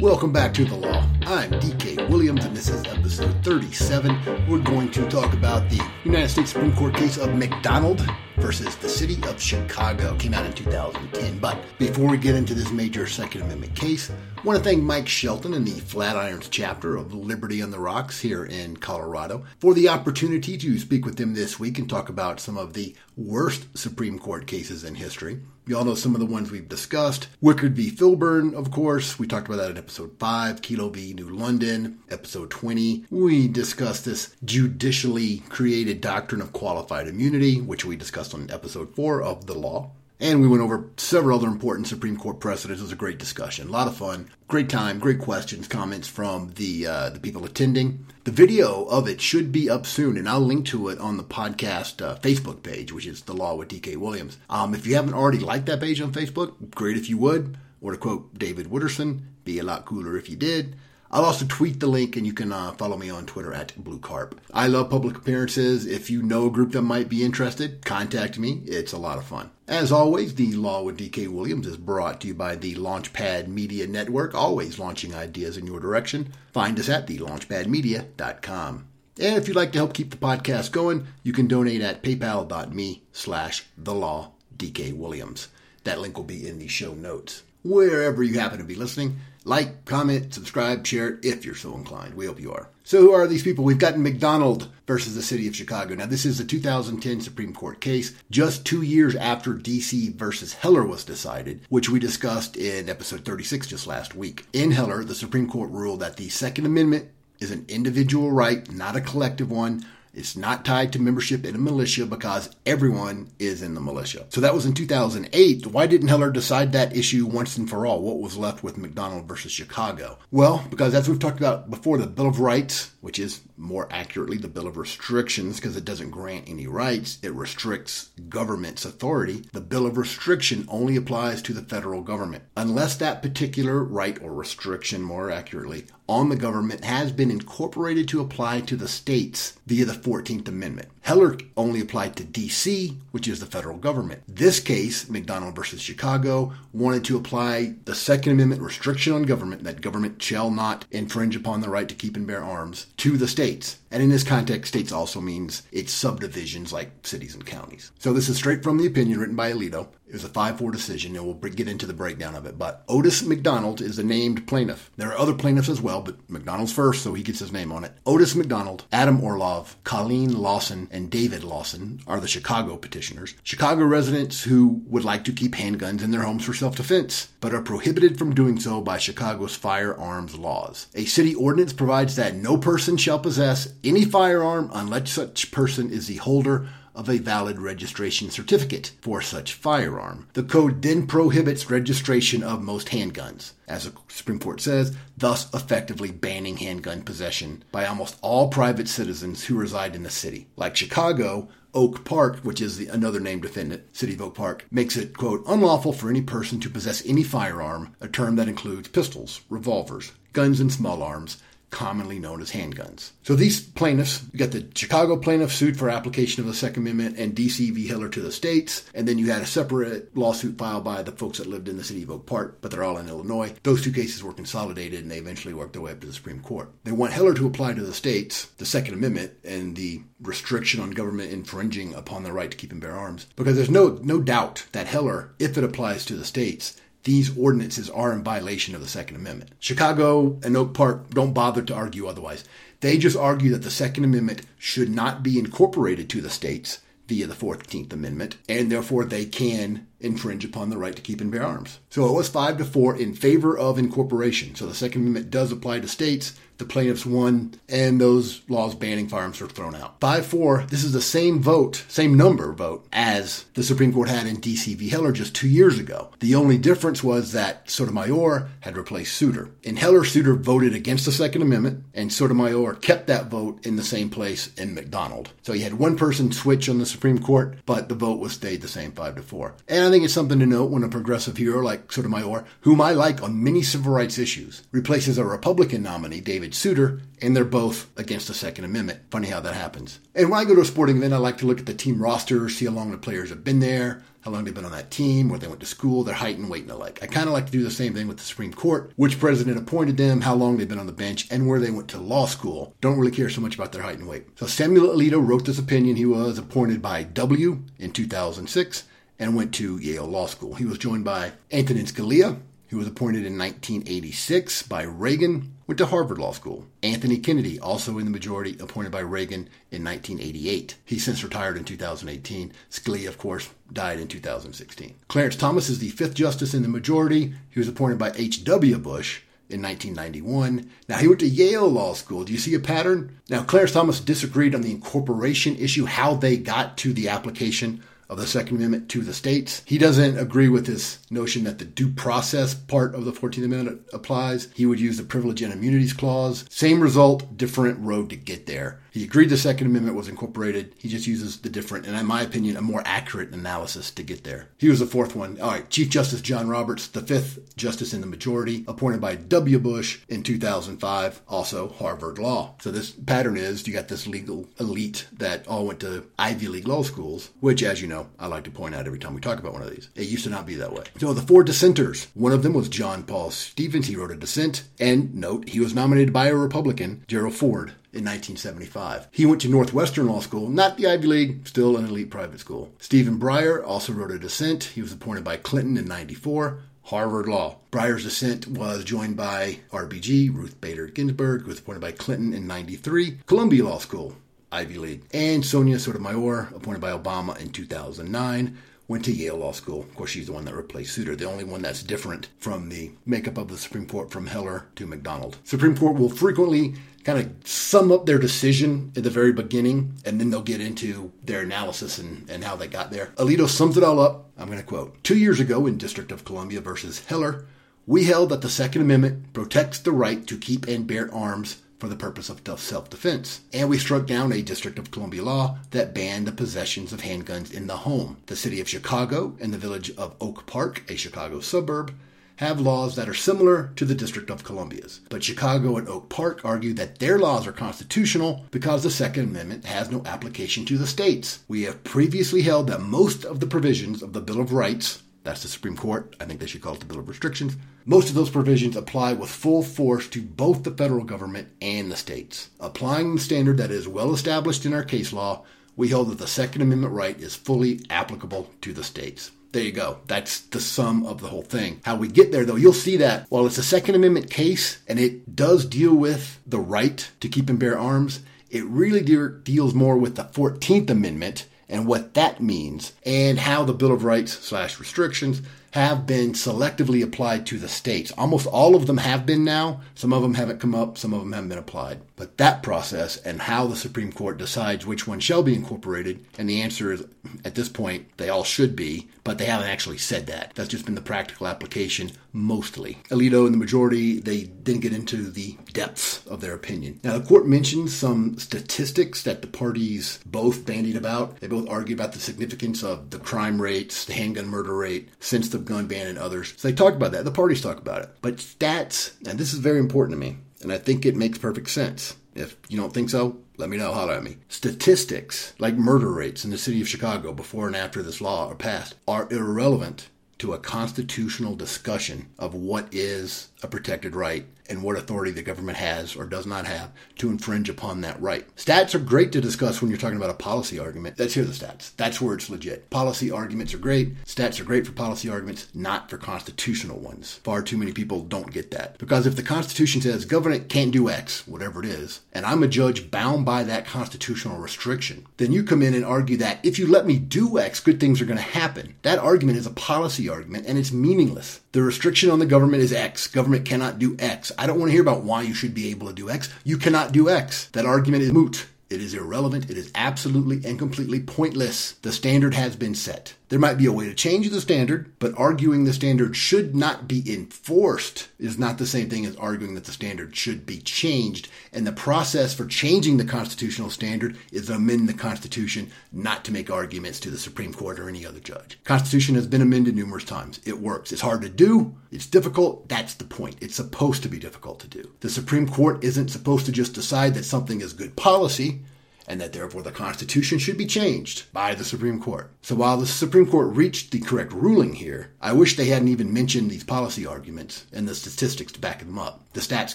Welcome back to the law. I'm DK Williams, and this is episode 37. We're going to talk about the United States Supreme Court case of McDonald versus the city of Chicago. Came out in 2010. But before we get into this major Second Amendment case, I want to thank Mike Shelton and the Flatirons chapter of Liberty on the Rocks here in Colorado for the opportunity to speak with them this week and talk about some of the worst Supreme Court cases in history. You all know some of the ones we've discussed. Wickard v. Filburn, of course. We talked about that in episode 5. Kelo v. New London, episode 20. We discussed this judicially created doctrine of qualified immunity, which we discussed on episode 4 of The Law. And we went over several other important Supreme Court precedents. It was a great discussion, a lot of fun, great time, great questions, comments from the uh, the people attending. The video of it should be up soon, and I'll link to it on the podcast uh, Facebook page, which is The Law with DK Williams. Um, if you haven't already liked that page on Facebook, great if you would. Or to quote David Wooderson, be a lot cooler if you did. I'll also tweet the link and you can uh, follow me on Twitter at Blue Carp. I love public appearances. If you know a group that might be interested, contact me. It's a lot of fun. As always, The Law with DK Williams is brought to you by the Launchpad Media Network, always launching ideas in your direction. Find us at thelaunchpadmedia.com. And if you'd like to help keep the podcast going, you can donate at paypal.me slash the law DK Williams. That link will be in the show notes. Wherever you happen to be listening, like, comment, subscribe, share it if you're so inclined. We hope you are. So, who are these people? We've got McDonald versus the city of Chicago. Now, this is a 2010 Supreme Court case, just two years after DC versus Heller was decided, which we discussed in episode 36 just last week. In Heller, the Supreme Court ruled that the Second Amendment is an individual right, not a collective one. It's not tied to membership in a militia because everyone is in the militia. So that was in 2008. Why didn't Heller decide that issue once and for all? What was left with McDonald versus Chicago? Well, because as we've talked about before, the Bill of Rights, which is more accurately the Bill of Restrictions, because it doesn't grant any rights, it restricts government's authority. The Bill of Restriction only applies to the federal government. Unless that particular right or restriction, more accurately, on the government has been incorporated to apply to the states via the 14th Amendment. Heller only applied to DC, which is the federal government. This case, McDonald versus Chicago, wanted to apply the Second Amendment restriction on government that government shall not infringe upon the right to keep and bear arms to the states. And in this context, states also means its subdivisions like cities and counties. So this is straight from the opinion written by Alito. It was a 5 4 decision, and we'll get into the breakdown of it. But Otis McDonald is the named plaintiff. There are other plaintiffs as well, but McDonald's first, so he gets his name on it. Otis McDonald, Adam Orlov, Colleen Lawson, and David Lawson are the Chicago petitioners. Chicago residents who would like to keep handguns in their homes for self defense, but are prohibited from doing so by Chicago's firearms laws. A city ordinance provides that no person shall possess any firearm unless such person is the holder of a valid registration certificate for such firearm. The code then prohibits registration of most handguns, as the Supreme Court says, thus effectively banning handgun possession by almost all private citizens who reside in the city. Like Chicago, Oak Park, which is the, another named defendant, City of Oak Park, makes it, quote, unlawful for any person to possess any firearm, a term that includes pistols, revolvers, guns, and small arms, commonly known as handguns. So these plaintiffs, you got the Chicago plaintiff sued for application of the Second Amendment and DC v. Heller to the states, and then you had a separate lawsuit filed by the folks that lived in the city of Oak Park, but they're all in Illinois. Those two cases were consolidated and they eventually worked their way up to the Supreme Court. They want Heller to apply to the states the Second Amendment and the restriction on government infringing upon the right to keep and bear arms, because there's no no doubt that Heller, if it applies to the states, these ordinances are in violation of the Second Amendment. Chicago and Oak Park don't bother to argue otherwise. They just argue that the Second Amendment should not be incorporated to the states via the 14th Amendment, and therefore they can infringe upon the right to keep and bear arms. So it was 5 to 4 in favor of incorporation. So the Second Amendment does apply to states. The plaintiffs won, and those laws banning firearms were thrown out. 5 4, this is the same vote, same number vote, as the Supreme Court had in D.C. v. Heller just two years ago. The only difference was that Sotomayor had replaced Souter. In Heller, Souter voted against the Second Amendment, and Sotomayor kept that vote in the same place in McDonald. So you had one person switch on the Supreme Court, but the vote was stayed the same 5 to 4. And I think it's something to note when a progressive hero like Sotomayor, whom I like on many civil rights issues, replaces a Republican nominee, David Souter, and they're both against the Second Amendment. Funny how that happens. And when I go to a sporting event, I like to look at the team roster, see how long the players have been there, how long they've been on that team, where they went to school, their height and weight and the like. I kind of like to do the same thing with the Supreme Court, which president appointed them, how long they've been on the bench, and where they went to law school. Don't really care so much about their height and weight. So Samuel Alito wrote this opinion. He was appointed by W in 2006 and went to Yale Law School. He was joined by Antonin Scalia, who was appointed in 1986 by Reagan, went to Harvard Law School. Anthony Kennedy, also in the majority, appointed by Reagan in 1988. He since retired in 2018. Scalia, of course, died in 2016. Clarence Thomas is the fifth justice in the majority. He was appointed by H.W. Bush in 1991. Now, he went to Yale Law School. Do you see a pattern? Now, Clarence Thomas disagreed on the incorporation issue, how they got to the application of the Second Amendment to the states. He doesn't agree with this notion that the due process part of the 14th Amendment applies. He would use the Privilege and Immunities Clause. Same result, different road to get there. He agreed the Second Amendment was incorporated. He just uses the different, and in my opinion, a more accurate analysis to get there. He was the fourth one. All right, Chief Justice John Roberts, the fifth justice in the majority, appointed by W. Bush in 2005, also Harvard Law. So this pattern is you got this legal elite that all went to Ivy League law schools, which, as you know, I like to point out every time we talk about one of these. It used to not be that way. So the four dissenters, one of them was John Paul Stevens. He wrote a dissent, and note, he was nominated by a Republican, Gerald Ford, in 1975. He went to Northwestern Law School, not the Ivy League, still an elite private school. Stephen Breyer also wrote a dissent. He was appointed by Clinton in 94. Harvard Law. Breyer's dissent was joined by RBG, Ruth Bader Ginsburg, who was appointed by Clinton in 93. Columbia Law School, Ivy League. And Sonia Sotomayor, appointed by Obama in 2009 went to Yale Law School. Of course, she's the one that replaced Souter, the only one that's different from the makeup of the Supreme Court from Heller to McDonald. Supreme Court will frequently kind of sum up their decision at the very beginning, and then they'll get into their analysis and, and how they got there. Alito sums it all up. I'm going to quote Two years ago in District of Columbia versus Heller, we held that the Second Amendment protects the right to keep and bear arms for the purpose of self defense. And we struck down a District of Columbia law that banned the possessions of handguns in the home. The city of Chicago and the village of Oak Park, a Chicago suburb, have laws that are similar to the District of Columbia's. But Chicago and Oak Park argue that their laws are constitutional because the Second Amendment has no application to the states. We have previously held that most of the provisions of the Bill of Rights that's the Supreme Court. I think they should call it the Bill of Restrictions. Most of those provisions apply with full force to both the federal government and the states. Applying the standard that is well established in our case law, we hold that the Second Amendment right is fully applicable to the states. There you go. That's the sum of the whole thing. How we get there, though, you'll see that while it's a Second Amendment case and it does deal with the right to keep and bear arms, it really de- deals more with the 14th Amendment and what that means, and how the Bill of Rights slash restrictions have been selectively applied to the states. Almost all of them have been now. Some of them haven't come up, some of them haven't been applied. But that process and how the Supreme Court decides which one shall be incorporated, and the answer is at this point, they all should be, but they haven't actually said that. That's just been the practical application mostly. Alito and the majority, they didn't get into the depths of their opinion. Now, the court mentioned some statistics that the parties both bandied about. They both argued about the significance of the crime rates, the handgun murder rate since the gun ban and others. So they talked about that. The parties talk about it. But stats, and this is very important to me, and I think it makes perfect sense. If you don't think so, let me know. Holler at me. Statistics like murder rates in the city of Chicago before and after this law are passed are irrelevant to a constitutional discussion of what is a protected right and what authority the government has or does not have to infringe upon that right. Stats are great to discuss when you're talking about a policy argument. Let's hear the stats. That's where it's legit. Policy arguments are great. Stats are great for policy arguments, not for constitutional ones. Far too many people don't get that. Because if the Constitution says government can't do X, whatever it is, and I'm a judge bound by that constitutional restriction, then you come in and argue that if you let me do X, good things are going to happen. That argument is a policy argument and it's meaningless. The restriction on the government is X. Government cannot do X. I don't want to hear about why you should be able to do X. You cannot do X. That argument is moot. It is irrelevant. It is absolutely and completely pointless. The standard has been set. There might be a way to change the standard, but arguing the standard should not be enforced is not the same thing as arguing that the standard should be changed. And the process for changing the constitutional standard is to amend the Constitution, not to make arguments to the Supreme Court or any other judge. Constitution has been amended numerous times. It works. It's hard to do. It's difficult. That's the point. It's supposed to be difficult to do. The Supreme Court isn't supposed to just decide that something is good policy and that therefore the Constitution should be changed by the Supreme Court. So while the Supreme Court reached the correct ruling here, I wish they hadn't even mentioned these policy arguments and the statistics to back them up. The stats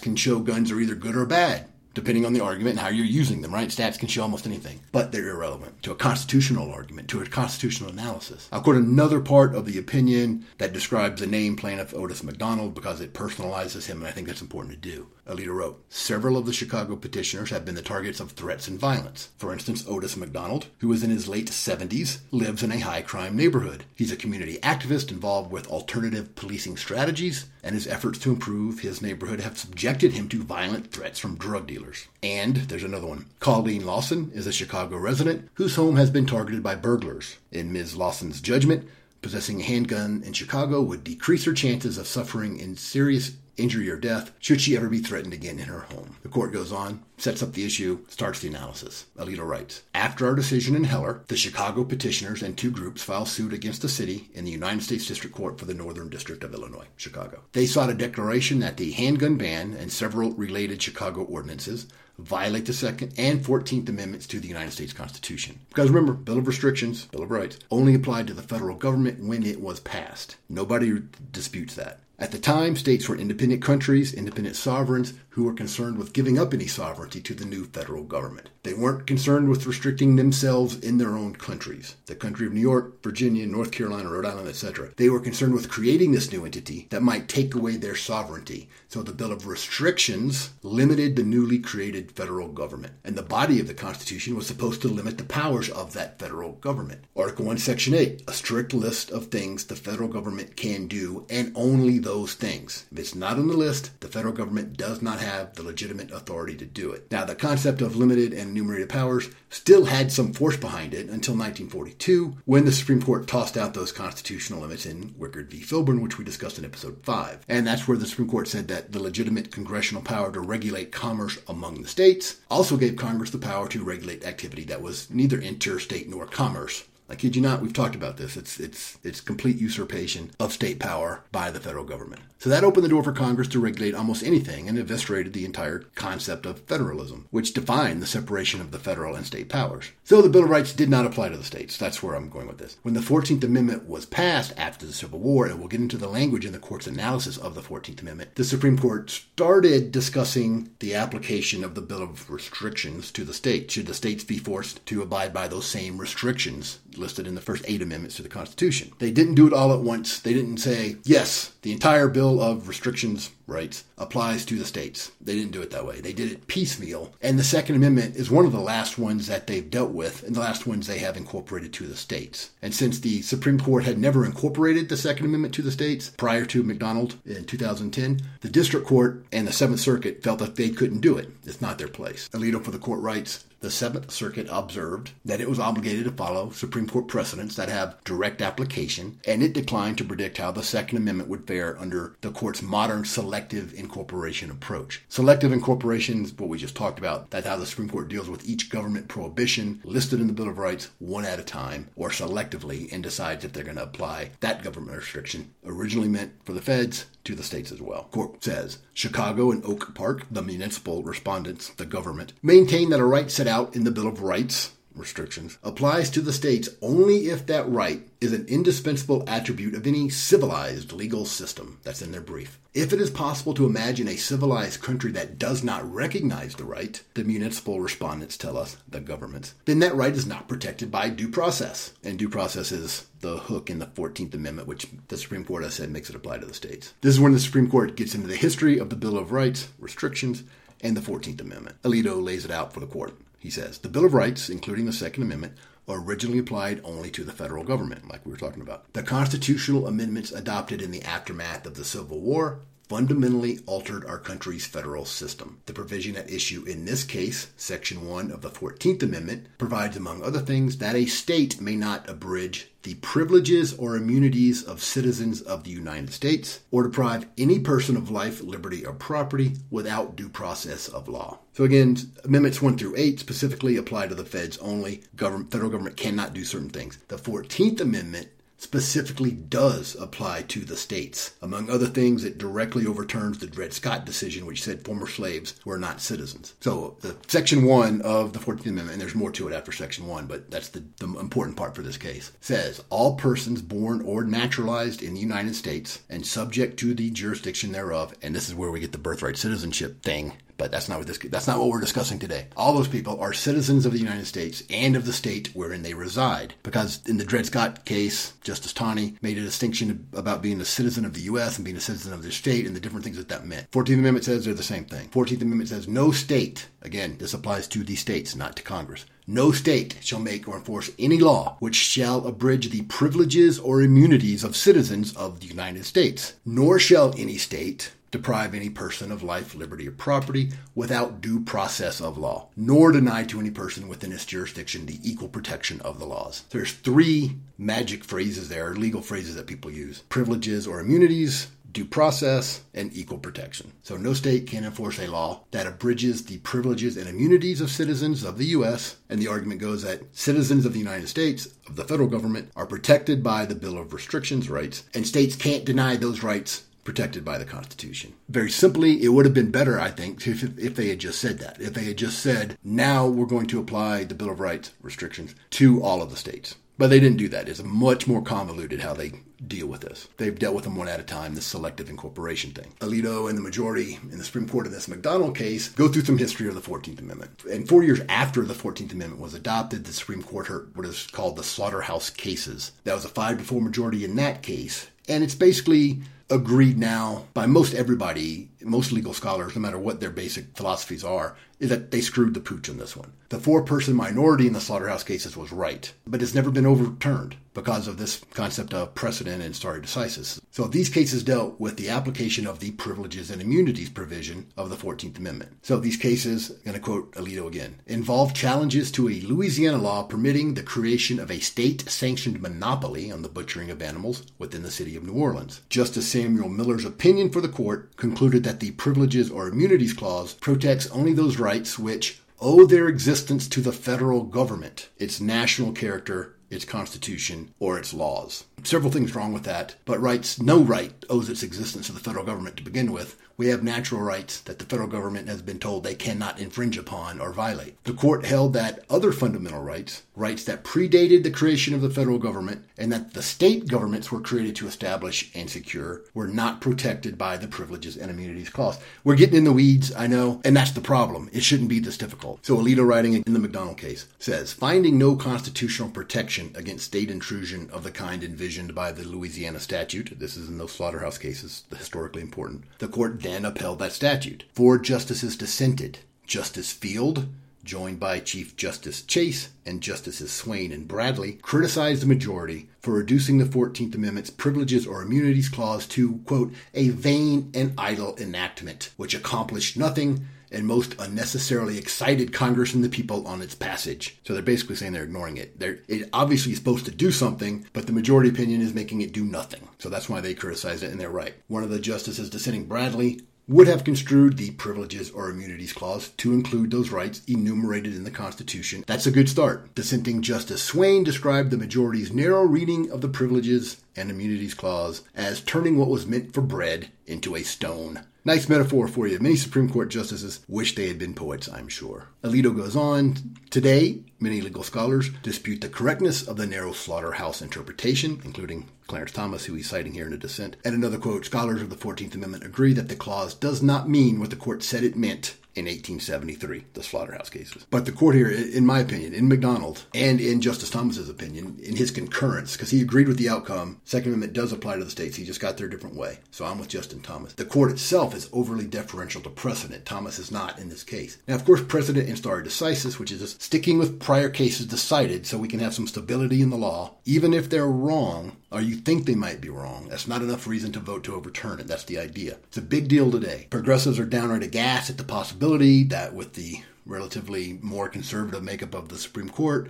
can show guns are either good or bad depending on the argument and how you're using them, right? Stats can show almost anything, but they're irrelevant to a constitutional argument, to a constitutional analysis. I'll quote another part of the opinion that describes the name plaintiff Otis McDonald because it personalizes him, and I think that's important to do. Alito wrote, Several of the Chicago petitioners have been the targets of threats and violence. For instance, Otis McDonald, who is in his late 70s, lives in a high crime neighborhood. He's a community activist involved with alternative policing strategies, and his efforts to improve his neighborhood have subjected him to violent threats from drug dealers. And there's another one. Colleen Lawson is a Chicago resident whose home has been targeted by burglars. In Ms. Lawson's judgment, possessing a handgun in Chicago would decrease her chances of suffering in serious injury or death should she ever be threatened again in her home. The court goes on, sets up the issue, starts the analysis. Alito writes After our decision in Heller, the Chicago petitioners and two groups filed suit against the city in the United States District Court for the Northern District of Illinois, Chicago. They sought a declaration that the handgun ban and several related Chicago ordinances violate the Second and 14th Amendments to the United States Constitution. Because remember, Bill of Restrictions, Bill of Rights, only applied to the federal government when it was passed. Nobody disputes that. At the time, states were independent countries, independent sovereigns who were concerned with giving up any sovereignty to the new federal government. They weren't concerned with restricting themselves in their own countries. The country of New York, Virginia, North Carolina, Rhode Island, etc. They were concerned with creating this new entity that might take away their sovereignty. So the Bill of Restrictions limited the newly created federal government. And the body of the Constitution was supposed to limit the powers of that federal government. Article 1, Section 8, a strict list of things the federal government can do and only those things. If it's not on the list, the federal government does not have the legitimate authority to do it. Now, the concept of limited and enumerated powers still had some force behind it until 1942 when the Supreme Court tossed out those constitutional limits in Wickard v. Filburn, which we discussed in episode 5. And that's where the Supreme Court said that the legitimate congressional power to regulate commerce among the states also gave Congress the power to regulate activity that was neither interstate nor commerce I kid you not, we've talked about this. It's it's it's complete usurpation of state power by the federal government. So that opened the door for Congress to regulate almost anything and eviscerated the entire concept of federalism, which defined the separation of the federal and state powers. So the Bill of Rights did not apply to the states. That's where I'm going with this. When the 14th Amendment was passed after the Civil War, and we'll get into the language in the court's analysis of the 14th Amendment, the Supreme Court started discussing the application of the Bill of Restrictions to the states. Should the states be forced to abide by those same restrictions listed in the first eight amendments to the Constitution. They didn't do it all at once. They didn't say, yes, the entire Bill of Restrictions rights applies to the states. They didn't do it that way. They did it piecemeal. And the Second Amendment is one of the last ones that they've dealt with and the last ones they have incorporated to the states. And since the Supreme Court had never incorporated the Second Amendment to the states prior to McDonald in 2010, the District Court and the Seventh Circuit felt that they couldn't do it. It's not their place. Alito for the court writes, the Seventh Circuit observed that it was obligated to follow Supreme Court precedents that have direct application, and it declined to predict how the Second Amendment would fare under the court's modern selective incorporation approach. Selective incorporation is what we just talked about. That's how the Supreme Court deals with each government prohibition listed in the Bill of Rights one at a time or selectively and decides if they're going to apply that government restriction originally meant for the feds to the states as well. Court says Chicago and Oak Park, the municipal respondents, the government, maintain that a right set out in the Bill of Rights restrictions applies to the states only if that right is an indispensable attribute of any civilized legal system. That's in their brief. If it is possible to imagine a civilized country that does not recognize the right, the municipal respondents tell us, the governments, then that right is not protected by due process. And due process is the hook in the 14th Amendment, which the Supreme Court has said makes it apply to the states. This is when the Supreme Court gets into the history of the Bill of Rights, restrictions, and the 14th Amendment. Alito lays it out for the court. He says the Bill of Rights, including the Second Amendment, originally applied only to the federal government, like we were talking about. The constitutional amendments adopted in the aftermath of the Civil War fundamentally altered our country's federal system. The provision at issue in this case, Section 1 of the 14th Amendment, provides, among other things, that a state may not abridge the privileges or immunities of citizens of the United States, or deprive any person of life, liberty, or property without due process of law. So again, amendments 1 through 8 specifically apply to the feds only. Government, federal government cannot do certain things. The 14th Amendment specifically does apply to the states. Among other things, it directly overturns the Dred Scott decision, which said former slaves were not citizens. So, the Section 1 of the 14th Amendment, and there's more to it after Section 1, but that's the, the important part for this case, says all persons born or naturalized in the United States and subject to the jurisdiction thereof, and this is where we get the birthright citizenship thing but that's not what this that's not what we're discussing today. All those people are citizens of the United States and of the state wherein they reside. Because in the Dred Scott case, Justice Taney made a distinction about being a citizen of the U.S. and being a citizen of the state and the different things that that meant. 14th Amendment says they're the same thing. 14th Amendment says no state, again, this applies to the states, not to Congress. No state shall make or enforce any law which shall abridge the privileges or immunities of citizens of the United States, nor shall any state deprive any person of life, liberty, or property without due process of law, nor deny to any person within its jurisdiction the equal protection of the laws. There's three magic phrases there, legal phrases that people use privileges or immunities, due process, and equal protection. So no state can enforce a law that abridges the privileges and immunities of citizens of the U.S. And the argument goes that citizens of the United States, of the federal government, are protected by the Bill of Restrictions rights, and states can't deny those rights protected by the Constitution. Very simply, it would have been better, I think, if, if they had just said that. If they had just said, now we're going to apply the Bill of Rights restrictions to all of the states. But they didn't do that. It's much more convoluted how they deal with this. They've dealt with them one at a time, this selective incorporation thing. Alito and the majority in the Supreme Court in this McDonald case go through some history of the 14th Amendment. And four years after the 14th Amendment was adopted, the Supreme Court heard what is called the Slaughterhouse Cases. That was a 5 to 4 majority in that case. And it's basically agreed now by most everybody, most legal scholars, no matter what their basic philosophies are, is that they screwed the pooch in this one. The four person minority in the slaughterhouse cases was right, but it's never been overturned because of this concept of precedent and stare decisis. So these cases dealt with the application of the privileges and immunities provision of the 14th Amendment. So these cases, I'm going to quote Alito again, involve challenges to a Louisiana law permitting the creation of a state sanctioned monopoly on the butchering of animals within the city of New Orleans. Justice Samuel Miller's opinion for the court concluded that the privileges or immunities clause protects only those rights which owe their existence to the federal government, its national character, its constitution, or its laws. Several things wrong with that, but rights, no right owes its existence to the federal government to begin with. We have natural rights that the federal government has been told they cannot infringe upon or violate. The court held that other fundamental rights, rights that predated the creation of the federal government and that the state governments were created to establish and secure, were not protected by the Privileges and Immunities Clause. We're getting in the weeds, I know, and that's the problem. It shouldn't be this difficult. So Alito writing in the McDonald case says, finding no constitutional protection against state intrusion of the kind envisioned by the Louisiana statute, this is in those slaughterhouse cases, historically important, the court then upheld that statute. Four justices dissented. Justice Field, joined by Chief Justice Chase and Justices Swayne and Bradley, criticized the majority for reducing the 14th Amendment's privileges or immunities clause to, quote, a vain and idle enactment, which accomplished nothing and most unnecessarily excited Congress and the people on its passage. So they're basically saying they're ignoring it. They're it obviously is supposed to do something, but the majority opinion is making it do nothing. So that's why they criticize it, and they're right. One of the justices dissenting Bradley would have construed the privileges or immunities clause to include those rights enumerated in the Constitution. That's a good start. Dissenting Justice Swayne described the majority's narrow reading of the privileges and immunities clause as turning what was meant for bread into a stone. Nice metaphor for you. Many Supreme Court justices wish they had been poets, I'm sure. Alito goes on. Today, many legal scholars dispute the correctness of the narrow slaughterhouse interpretation, including Clarence Thomas, who he's citing here in a dissent. And another quote Scholars of the 14th Amendment agree that the clause does not mean what the court said it meant in 1873, the slaughterhouse cases. But the court here, in my opinion, in McDonald and in Justice Thomas's opinion, in his concurrence, because he agreed with the outcome, Second Amendment does apply to the states. He just got there a different way. So I'm with Justice Thomas. The court itself is overly deferential to precedent. Thomas is not in this case. Now, of course, precedent in stare decisis, which is just sticking with prior cases decided so we can have some stability in the law, even if they're wrong, or you think they might be wrong, that's not enough reason to vote to overturn it. That's the idea. It's a big deal today. Progressives are downright aghast at the possibility that with the relatively more conservative makeup of the Supreme Court,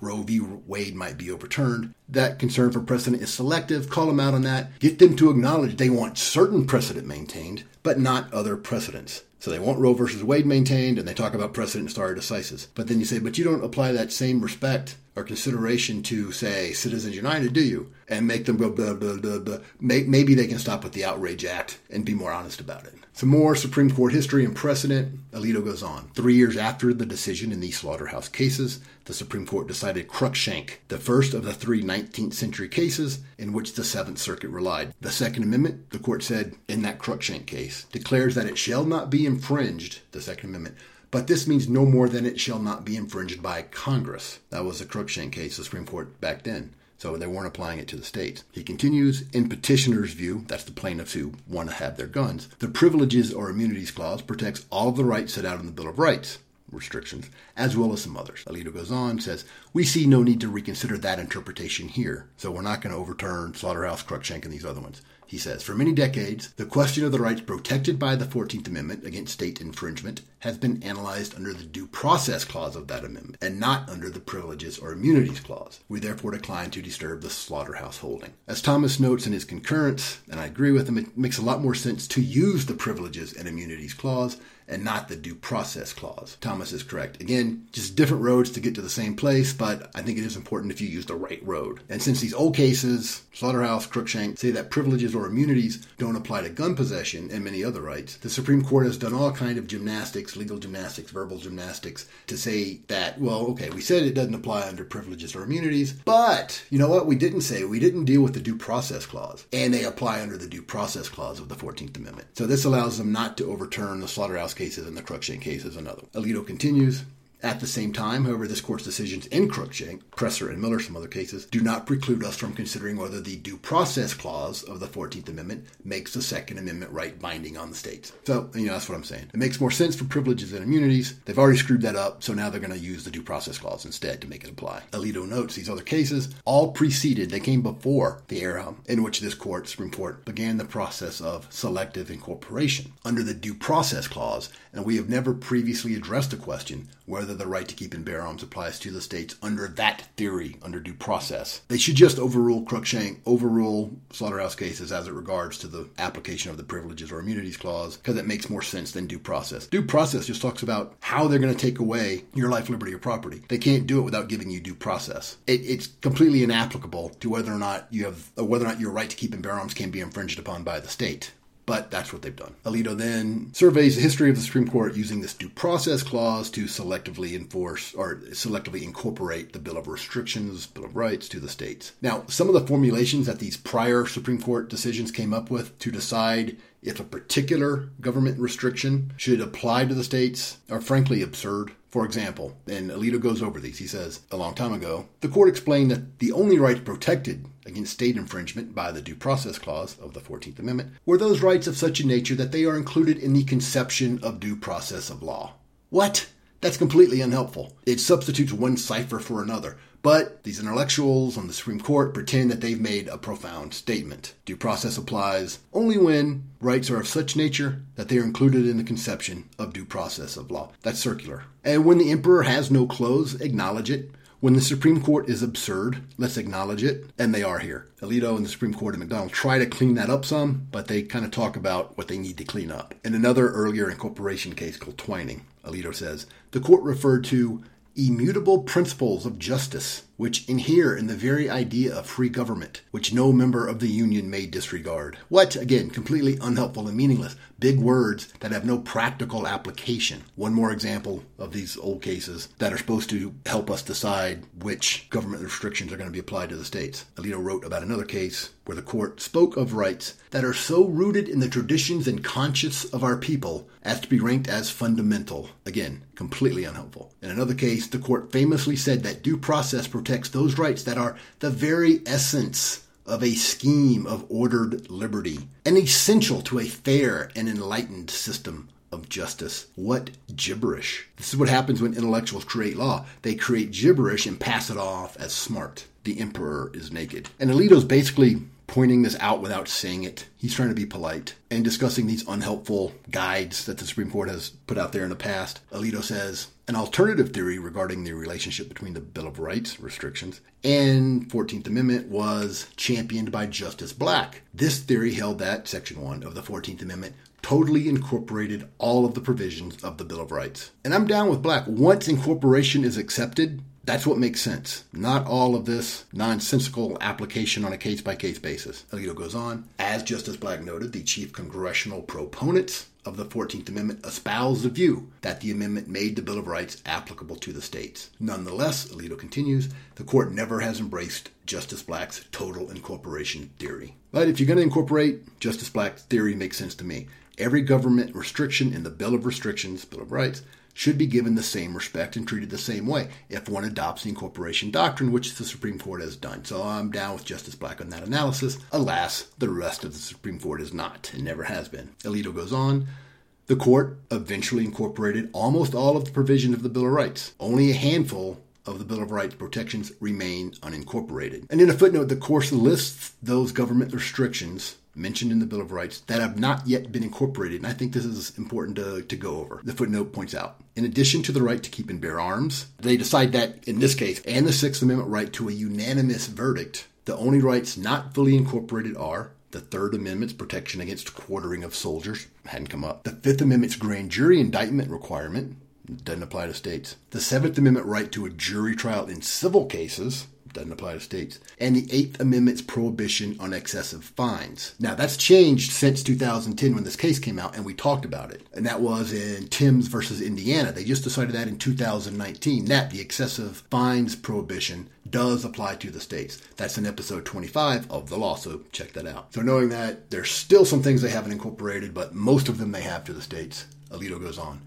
Roe v. Wade might be overturned. That concern for precedent is selective. Call them out on that. Get them to acknowledge they want certain precedent maintained, but not other precedents. So they want Roe versus Wade maintained, and they talk about precedent and stare decisis. But then you say, but you don't apply that same respect or consideration to, say, Citizens United, do you? And make them go blah, blah, blah, blah. Maybe they can stop with the Outrage Act and be more honest about it. Some more Supreme Court history and precedent. Alito goes on. Three years after the decision in these slaughterhouse cases, the Supreme Court decided Cruikshank, the first of the three 19th century cases in which the Seventh Circuit relied. The Second Amendment, the court said in that Cruikshank case, declares that it shall not be infringed, the Second Amendment, but this means no more than it shall not be infringed by Congress. That was the Cruikshank case, the Supreme Court back then. So they weren't applying it to the states. He continues in petitioner's view, that's the plaintiffs who want to have their guns, the privileges or immunities clause protects all of the rights set out in the Bill of Rights restrictions, as well as some others. Alito goes on, says, We see no need to reconsider that interpretation here, so we're not going to overturn Slaughterhouse, Cruikshank, and these other ones. He says, For many decades, the question of the rights protected by the 14th Amendment against state infringement has been analyzed under the Due Process Clause of that amendment, and not under the Privileges or Immunities Clause. We therefore decline to disturb the slaughterhouse holding. As Thomas notes in his concurrence, and I agree with him, it makes a lot more sense to use the Privileges and Immunities Clause and not the due process clause. Thomas is correct. Again, just different roads to get to the same place, but I think it is important if you use the right road. And since these old cases, Slaughterhouse, Cruikshank, say that privileges or immunities don't apply to gun possession and many other rights, the Supreme Court has done all kind of gymnastics, legal gymnastics, verbal gymnastics, to say that, well, okay, we said it doesn't apply under privileges or immunities, but you know what? We didn't say we didn't deal with the due process clause, and they apply under the due process clause of the 14th Amendment. So this allows them not to overturn the Slaughterhouse cases and the Cruikshank case is another. Alito continues. At the same time, however, this court's decisions in Cruikshank, Presser, and Miller, some other cases, do not preclude us from considering whether the due process clause of the 14th Amendment makes the Second Amendment right binding on the states. So, you know, that's what I'm saying. It makes more sense for privileges and immunities. They've already screwed that up, so now they're going to use the due process clause instead to make it apply. Alito notes these other cases all preceded, they came before the era in which this court, Supreme Court, began the process of selective incorporation under the due process clause, and we have never previously addressed the question whether the right to keep and bear arms applies to the states under that theory, under due process. They should just overrule Cruikshank, overrule slaughterhouse cases as it regards to the application of the privileges or immunities clause, because it makes more sense than due process. Due process just talks about how they're going to take away your life, liberty, or property. They can't do it without giving you due process. It, it's completely inapplicable to whether or not you have, whether or not your right to keep and bear arms can be infringed upon by the state. But that's what they've done. Alito then surveys the history of the Supreme Court using this due process clause to selectively enforce or selectively incorporate the Bill of Restrictions, Bill of Rights to the states. Now, some of the formulations that these prior Supreme Court decisions came up with to decide if a particular government restriction should apply to the states are frankly absurd. For example, and Alito goes over these, he says, a long time ago, the court explained that the only rights protected against state infringement by the Due Process Clause of the 14th Amendment were those rights of such a nature that they are included in the conception of due process of law. What? That's completely unhelpful. It substitutes one cipher for another. But these intellectuals on the Supreme Court pretend that they've made a profound statement. Due process applies only when rights are of such nature that they are included in the conception of due process of law. That's circular. And when the emperor has no clothes, acknowledge it. When the Supreme Court is absurd, let's acknowledge it, and they are here. Alito and the Supreme Court and McDonald try to clean that up some, but they kind of talk about what they need to clean up. In another earlier incorporation case called Twining, Alito says the court referred to immutable principles of justice, which inhere in the very idea of free government, which no member of the Union may disregard. What, again, completely unhelpful and meaningless. Big words that have no practical application. One more example of these old cases that are supposed to help us decide which government restrictions are going to be applied to the states. Alito wrote about another case where the court spoke of rights that are so rooted in the traditions and conscience of our people as to be ranked as fundamental. Again, completely unhelpful. In another case, the court famously said that due process protects those rights that are the very essence of a scheme of ordered liberty and essential to a fair and enlightened system of justice. What gibberish. This is what happens when intellectuals create law. They create gibberish and pass it off as smart. the emperor is naked. And Alito's basically pointing this out without saying it. He's trying to be polite and discussing these unhelpful guides that the Supreme Court has put out there in the past. Alito says an alternative theory regarding the relationship between the Bill of Rights restrictions and 14th Amendment was championed by Justice Black. This theory held that Section 1 of the 14th Amendment totally incorporated all of the provisions of the Bill of Rights. And I'm down with Black. Once incorporation is accepted, that's what makes sense, not all of this nonsensical application on a case by case basis. Alito goes on, as Justice Black noted, the chief congressional proponents of the 14th Amendment espouse the view that the amendment made the Bill of Rights applicable to the states. Nonetheless, Alito continues, the court never has embraced Justice Black's total incorporation theory. But if you're going to incorporate, Justice Black's theory makes sense to me. Every government restriction in the Bill of Restrictions, Bill of Rights, should be given the same respect and treated the same way if one adopts the incorporation doctrine, which the Supreme Court has done. So I'm down with Justice Black on that analysis. Alas, the rest of the Supreme Court is not and never has been. Alito goes on. The court eventually incorporated almost all of the provisions of the Bill of Rights. Only a handful of the Bill of Rights protections remain unincorporated. And in a footnote, the course lists those government restrictions mentioned in the Bill of Rights that have not yet been incorporated. And I think this is important to, to go over. The footnote points out in addition to the right to keep and bear arms, they decide that in this case, and the Sixth Amendment right to a unanimous verdict, the only rights not fully incorporated are the Third Amendment's protection against quartering of soldiers hadn't come up. The Fifth Amendment's grand jury indictment requirement doesn't apply to states. The Seventh Amendment right to a jury trial in civil cases doesn't apply to states. And the Eighth Amendment's prohibition on excessive fines. Now, that's changed since 2010 when this case came out and we talked about it. And that was in Timbs versus Indiana. They just decided that in 2019 that the excessive fines prohibition does apply to the states. That's in episode 25 of the law, so check that out. So, knowing that there's still some things they haven't incorporated, but most of them they have to the states, Alito goes on.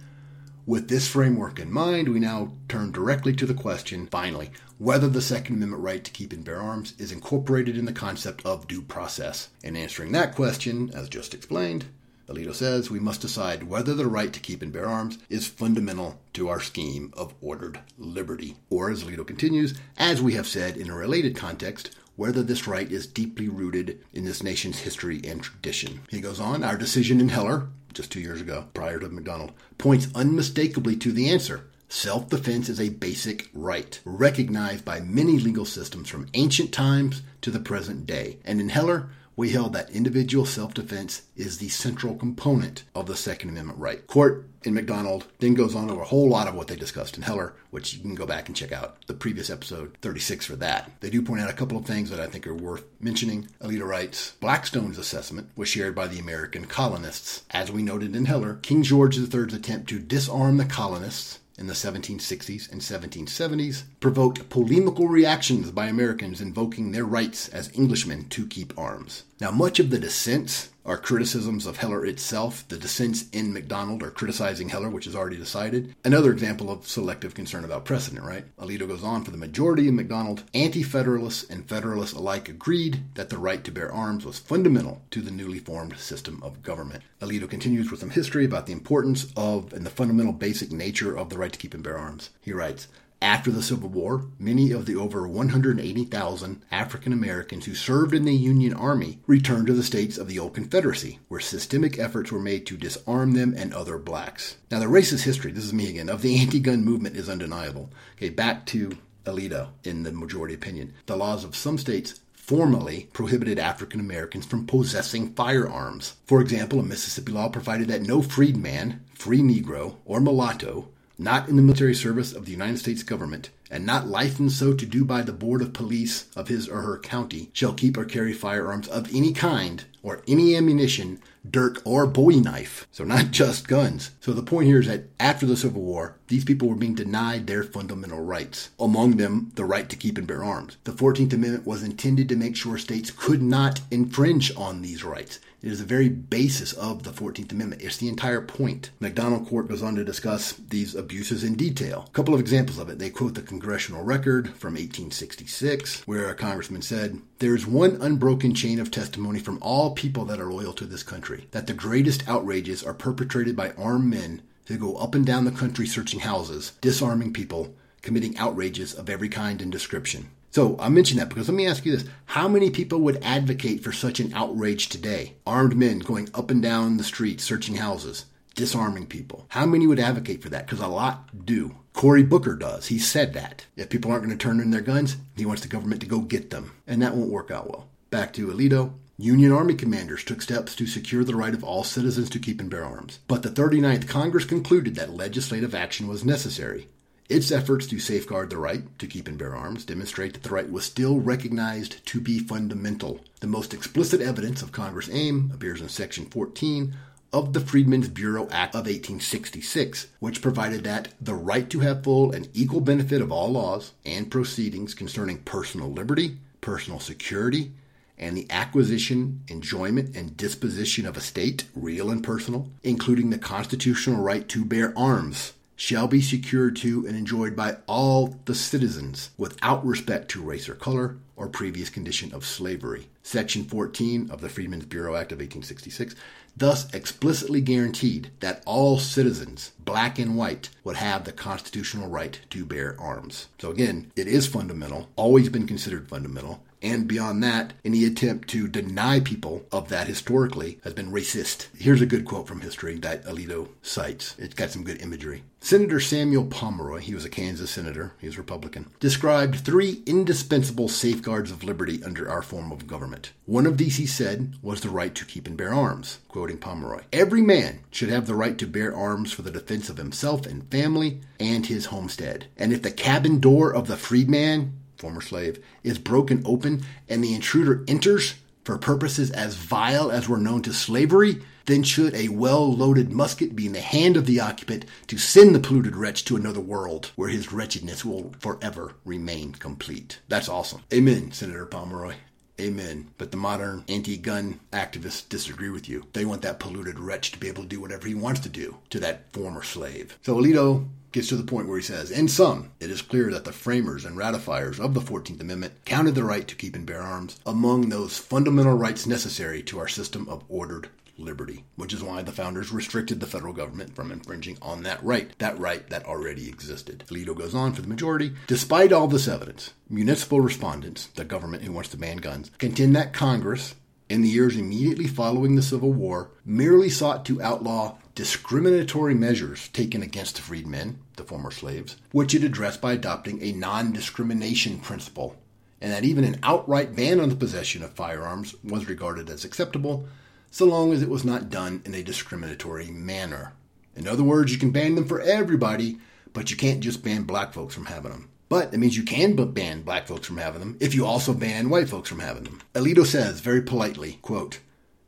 With this framework in mind, we now turn directly to the question, finally, whether the Second Amendment right to keep and bear arms is incorporated in the concept of due process. In answering that question, as just explained, Alito says we must decide whether the right to keep and bear arms is fundamental to our scheme of ordered liberty. Or, as Alito continues, as we have said in a related context, whether this right is deeply rooted in this nation's history and tradition. He goes on, our decision in Heller, just two years ago, prior to McDonald, points unmistakably to the answer. Self defense is a basic right, recognized by many legal systems from ancient times to the present day. And in Heller, we held that individual self defense is the central component of the Second Amendment right. Court in McDonald then goes on over a whole lot of what they discussed in Heller, which you can go back and check out the previous episode 36 for that. They do point out a couple of things that I think are worth mentioning. Alito writes Blackstone's assessment was shared by the American colonists. As we noted in Heller, King George III's attempt to disarm the colonists in the 1760s and 1770s provoked polemical reactions by Americans invoking their rights as Englishmen to keep arms. Now, much of the dissents are criticisms of Heller itself. The dissents in McDonald are criticizing Heller, which is already decided. Another example of selective concern about precedent, right? Alito goes on for the majority in McDonald. Anti Federalists and Federalists alike agreed that the right to bear arms was fundamental to the newly formed system of government. Alito continues with some history about the importance of and the fundamental basic nature of the right to keep and bear arms. He writes, after the Civil War, many of the over 180,000 African Americans who served in the Union Army returned to the states of the old Confederacy, where systemic efforts were made to disarm them and other blacks. Now, the racist history, this is me again, of the anti gun movement is undeniable. Okay, back to Alito in the majority opinion. The laws of some states formally prohibited African Americans from possessing firearms. For example, a Mississippi law provided that no freedman, free Negro, or mulatto not in the military service of the United States government, and not licensed so to do by the Board of Police of his or her county, shall keep or carry firearms of any kind, or any ammunition, dirk, or bowie knife. So, not just guns. So, the point here is that after the Civil War, these people were being denied their fundamental rights, among them the right to keep and bear arms. The 14th Amendment was intended to make sure states could not infringe on these rights. It is the very basis of the 14th Amendment. It's the entire point. McDonald Court goes on to discuss these abuses in detail. A couple of examples of it. They quote the congressional record from 1866, where a congressman said, There is one unbroken chain of testimony from all people that are loyal to this country that the greatest outrages are perpetrated by armed men who go up and down the country searching houses, disarming people, committing outrages of every kind and description. So I mention that because let me ask you this. How many people would advocate for such an outrage today? Armed men going up and down the street searching houses, disarming people. How many would advocate for that? Because a lot do. Cory Booker does. He said that. If people aren't going to turn in their guns, he wants the government to go get them. And that won't work out well. Back to Alito. Union Army commanders took steps to secure the right of all citizens to keep and bear arms. But the 39th Congress concluded that legislative action was necessary. Its efforts to safeguard the right to keep and bear arms demonstrate that the right was still recognized to be fundamental. The most explicit evidence of Congress' aim appears in Section 14 of the Freedmen's Bureau Act of 1866, which provided that the right to have full and equal benefit of all laws and proceedings concerning personal liberty, personal security, and the acquisition, enjoyment, and disposition of estate, real and personal, including the constitutional right to bear arms, shall be secured to and enjoyed by all the citizens without respect to race or color or previous condition of slavery. Section 14 of the Freedmen's Bureau Act of 1866 thus explicitly guaranteed that all citizens, black and white, would have the constitutional right to bear arms. So again, it is fundamental, always been considered fundamental, and beyond that, any attempt to deny people of that historically has been racist. Here's a good quote from history that Alito cites. It's got some good imagery. Senator Samuel Pomeroy, he was a Kansas senator, he was Republican, described three indispensable safeguards of liberty under our form of government. One of these, he said, was the right to keep and bear arms. Quoting Pomeroy Every man should have the right to bear arms for the defense of himself and family and his homestead. And if the cabin door of the freedman former slave, is broken open and the intruder enters for purposes as vile as were known to slavery, then should a well loaded musket be in the hand of the occupant to send the polluted wretch to another world where his wretchedness will forever remain complete. That's awesome. Amen, Senator Pomeroy. Amen. But the modern anti gun activists disagree with you. They want that polluted wretch to be able to do whatever he wants to do to that former slave. So Alito gets to the point where he says, In sum, it is clear that the framers and ratifiers of the 14th Amendment counted the right to keep and bear arms among those fundamental rights necessary to our system of ordered liberty, which is why the founders restricted the federal government from infringing on that right, that right that already existed. Alito goes on for the majority. Despite all this evidence, municipal respondents, the government who wants to ban guns, contend that Congress, in the years immediately following the Civil War, merely sought to outlaw discriminatory measures taken against the freedmen, the former slaves, which it addressed by adopting a non discrimination principle, and that even an outright ban on the possession of firearms was regarded as acceptable so long as it was not done in a discriminatory manner. In other words, you can ban them for everybody, but you can't just ban black folks from having them. But it means you can ban black folks from having them if you also ban white folks from having them. Alito says very politely, quote,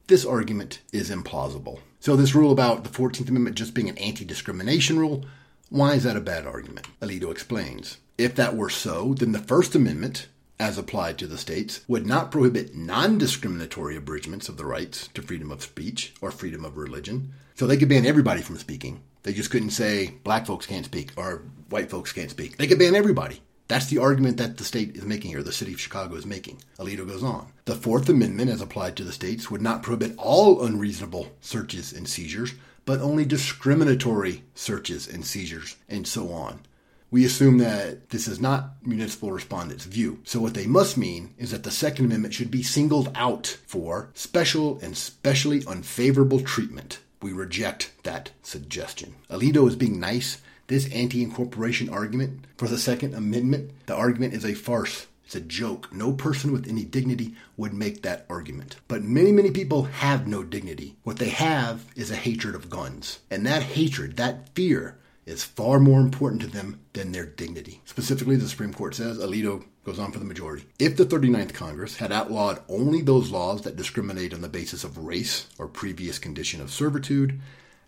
this argument is implausible. So, this rule about the 14th Amendment just being an anti discrimination rule, why is that a bad argument? Alito explains. If that were so, then the First Amendment, as applied to the states, would not prohibit non discriminatory abridgments of the rights to freedom of speech or freedom of religion. So they could ban everybody from speaking. They just couldn't say black folks can't speak or white folks can't speak. They could ban everybody. That's the argument that the state is making here, the city of Chicago is making. Alito goes on. The Fourth Amendment, as applied to the states, would not prohibit all unreasonable searches and seizures, but only discriminatory searches and seizures, and so on. We assume that this is not municipal respondents' view. So, what they must mean is that the Second Amendment should be singled out for special and specially unfavorable treatment. We reject that suggestion. Alito is being nice this anti incorporation argument for the Second Amendment, the argument is a farce. It's a joke. No person with any dignity would make that argument. But many, many people have no dignity. What they have is a hatred of guns. And that hatred, that fear, is far more important to them than their dignity. Specifically, the Supreme Court says, Alito goes on for the majority. If the 39th Congress had outlawed only those laws that discriminate on the basis of race or previous condition of servitude,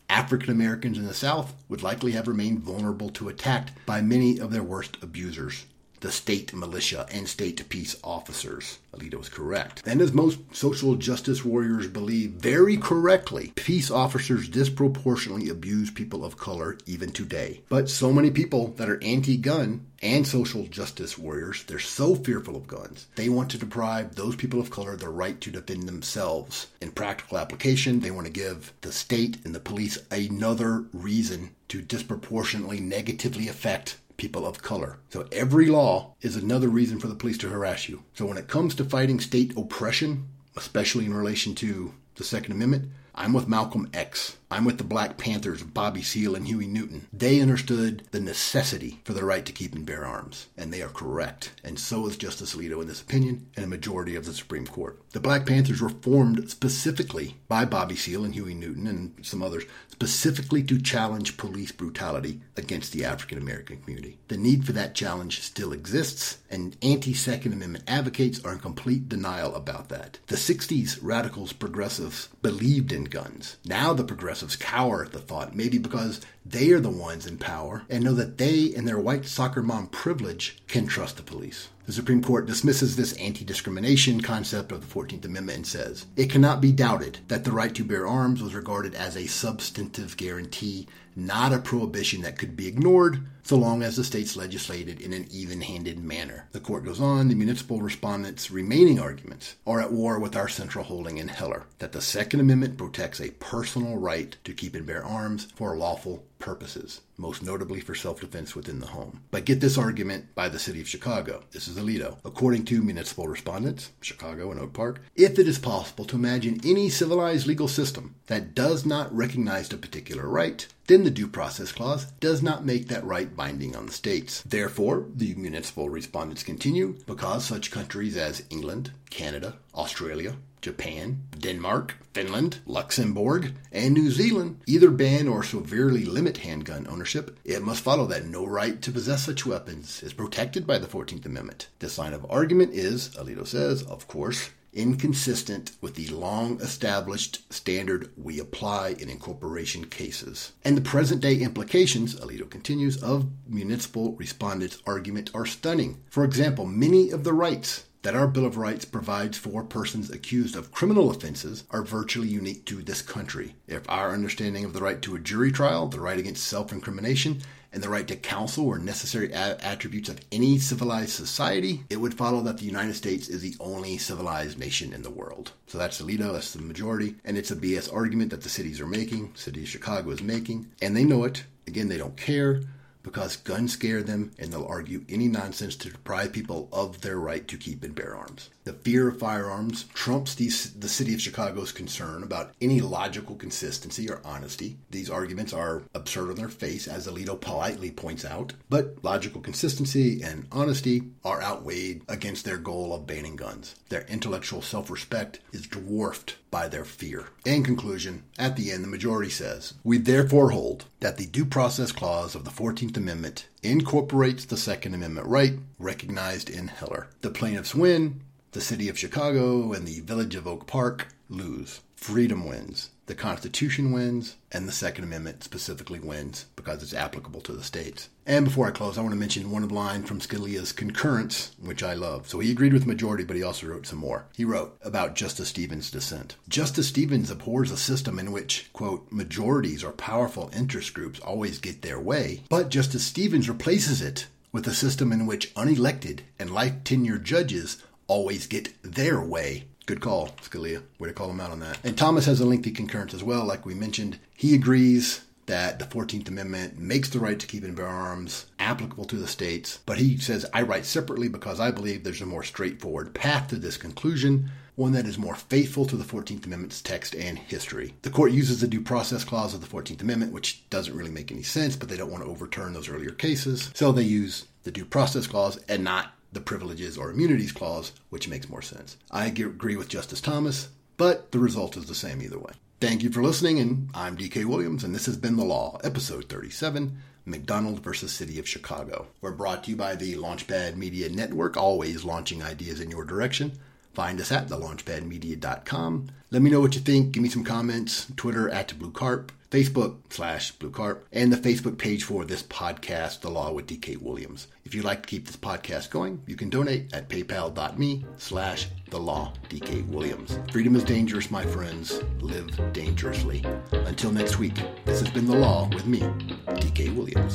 African Americans in the South would likely have remained vulnerable to attack by many of their worst abusers, the state militia and state peace officers. Alito is correct. And as most social justice warriors believe very correctly, peace officers disproportionately abuse people of color even today. But so many people that are anti gun and social justice warriors, they're so fearful of guns. They want to deprive those people of color the right to defend themselves. In practical application, they want to give the state and the police another reason to disproportionately negatively affect people of color. So every law is another reason for the police to harass you. So when it comes to fighting state oppression, especially in relation to the Second Amendment, I'm with Malcolm X. I'm with the Black Panthers Bobby Seale and Huey Newton. They understood the necessity for the right to keep and bear arms, and they are correct. And so is Justice Alito in this opinion and a majority of the Supreme Court. The Black Panthers were formed specifically by Bobby Seale and Huey Newton and some others, specifically to challenge police brutality against the African American community. The need for that challenge still exists, and anti Second Amendment advocates are in complete denial about that. The 60s radicals, progressives believed in guns. Now the progressives progressives cower at the thought, maybe because they are the ones in power and know that they, in their white soccer mom privilege, can trust the police. The Supreme Court dismisses this anti discrimination concept of the 14th Amendment and says it cannot be doubted that the right to bear arms was regarded as a substantive guarantee, not a prohibition that could be ignored so long as the states legislated in an even handed manner. The court goes on, the municipal respondents' remaining arguments are at war with our central holding in Heller that the Second Amendment protects a personal right to keep and bear arms for lawful purposes, most notably for self defense within the home. But get this argument by the city of Chicago. This is Alito. According to municipal respondents, Chicago and Oak Park, if it is possible to imagine any civilized legal system that does not recognize a particular right, then the Due Process Clause does not make that right binding on the states. Therefore, the municipal respondents continue because such countries as England, Canada, Australia, Japan, Denmark, Finland, Luxembourg, and New Zealand either ban or severely limit handgun ownership, it must follow that no right to possess such weapons is protected by the 14th Amendment. This line of argument is, Alito says, of course, inconsistent with the long established standard we apply in incorporation cases. And the present day implications, Alito continues, of municipal respondents' argument are stunning. For example, many of the rights that our Bill of Rights provides for persons accused of criminal offenses are virtually unique to this country. If our understanding of the right to a jury trial, the right against self incrimination, and the right to counsel were necessary attributes of any civilized society, it would follow that the United States is the only civilized nation in the world. So that's Alito, that's the majority, and it's a BS argument that the cities are making, city of Chicago is making, and they know it. Again, they don't care because guns scare them and they'll argue any nonsense to deprive people of their right to keep and bear arms. The fear of firearms trumps the, the city of Chicago's concern about any logical consistency or honesty. These arguments are absurd on their face, as Alito politely points out, but logical consistency and honesty are outweighed against their goal of banning guns. Their intellectual self respect is dwarfed by their fear. In conclusion, at the end, the majority says, We therefore hold that the Due Process Clause of the 14th Amendment incorporates the Second Amendment right recognized in Heller. The plaintiffs win, the city of Chicago and the village of Oak Park lose. Freedom wins. The Constitution wins, and the Second Amendment specifically wins because it's applicable to the states. And before I close, I want to mention one line from Scalia's concurrence, which I love. So he agreed with majority, but he also wrote some more. He wrote about Justice Stevens' dissent. Justice Stevens abhors a system in which, quote, majorities or powerful interest groups always get their way, but Justice Stevens replaces it with a system in which unelected and life tenure judges always get their way. Good call, Scalia. Way to call him out on that. And Thomas has a lengthy concurrence as well, like we mentioned. He agrees that the 14th Amendment makes the right to keep and bear arms applicable to the states, but he says, I write separately because I believe there's a more straightforward path to this conclusion, one that is more faithful to the 14th Amendment's text and history. The court uses the due process clause of the 14th Amendment, which doesn't really make any sense, but they don't want to overturn those earlier cases, so they use the due process clause and not the privileges or immunities clause, which makes more sense. I agree with Justice Thomas, but the result is the same either way. Thank you for listening, and I'm DK Williams, and this has been The Law, Episode 37 McDonald versus City of Chicago. We're brought to you by the Launchpad Media Network, always launching ideas in your direction. Find us at thelaunchpadmedia.com. Let me know what you think. Give me some comments. Twitter at Blue Carp. Facebook slash Blue Carp, and the Facebook page for this podcast, The Law with DK Williams. If you'd like to keep this podcast going, you can donate at paypal.me slash The Law DK Williams. Freedom is dangerous, my friends. Live dangerously. Until next week, this has been The Law with me, DK Williams.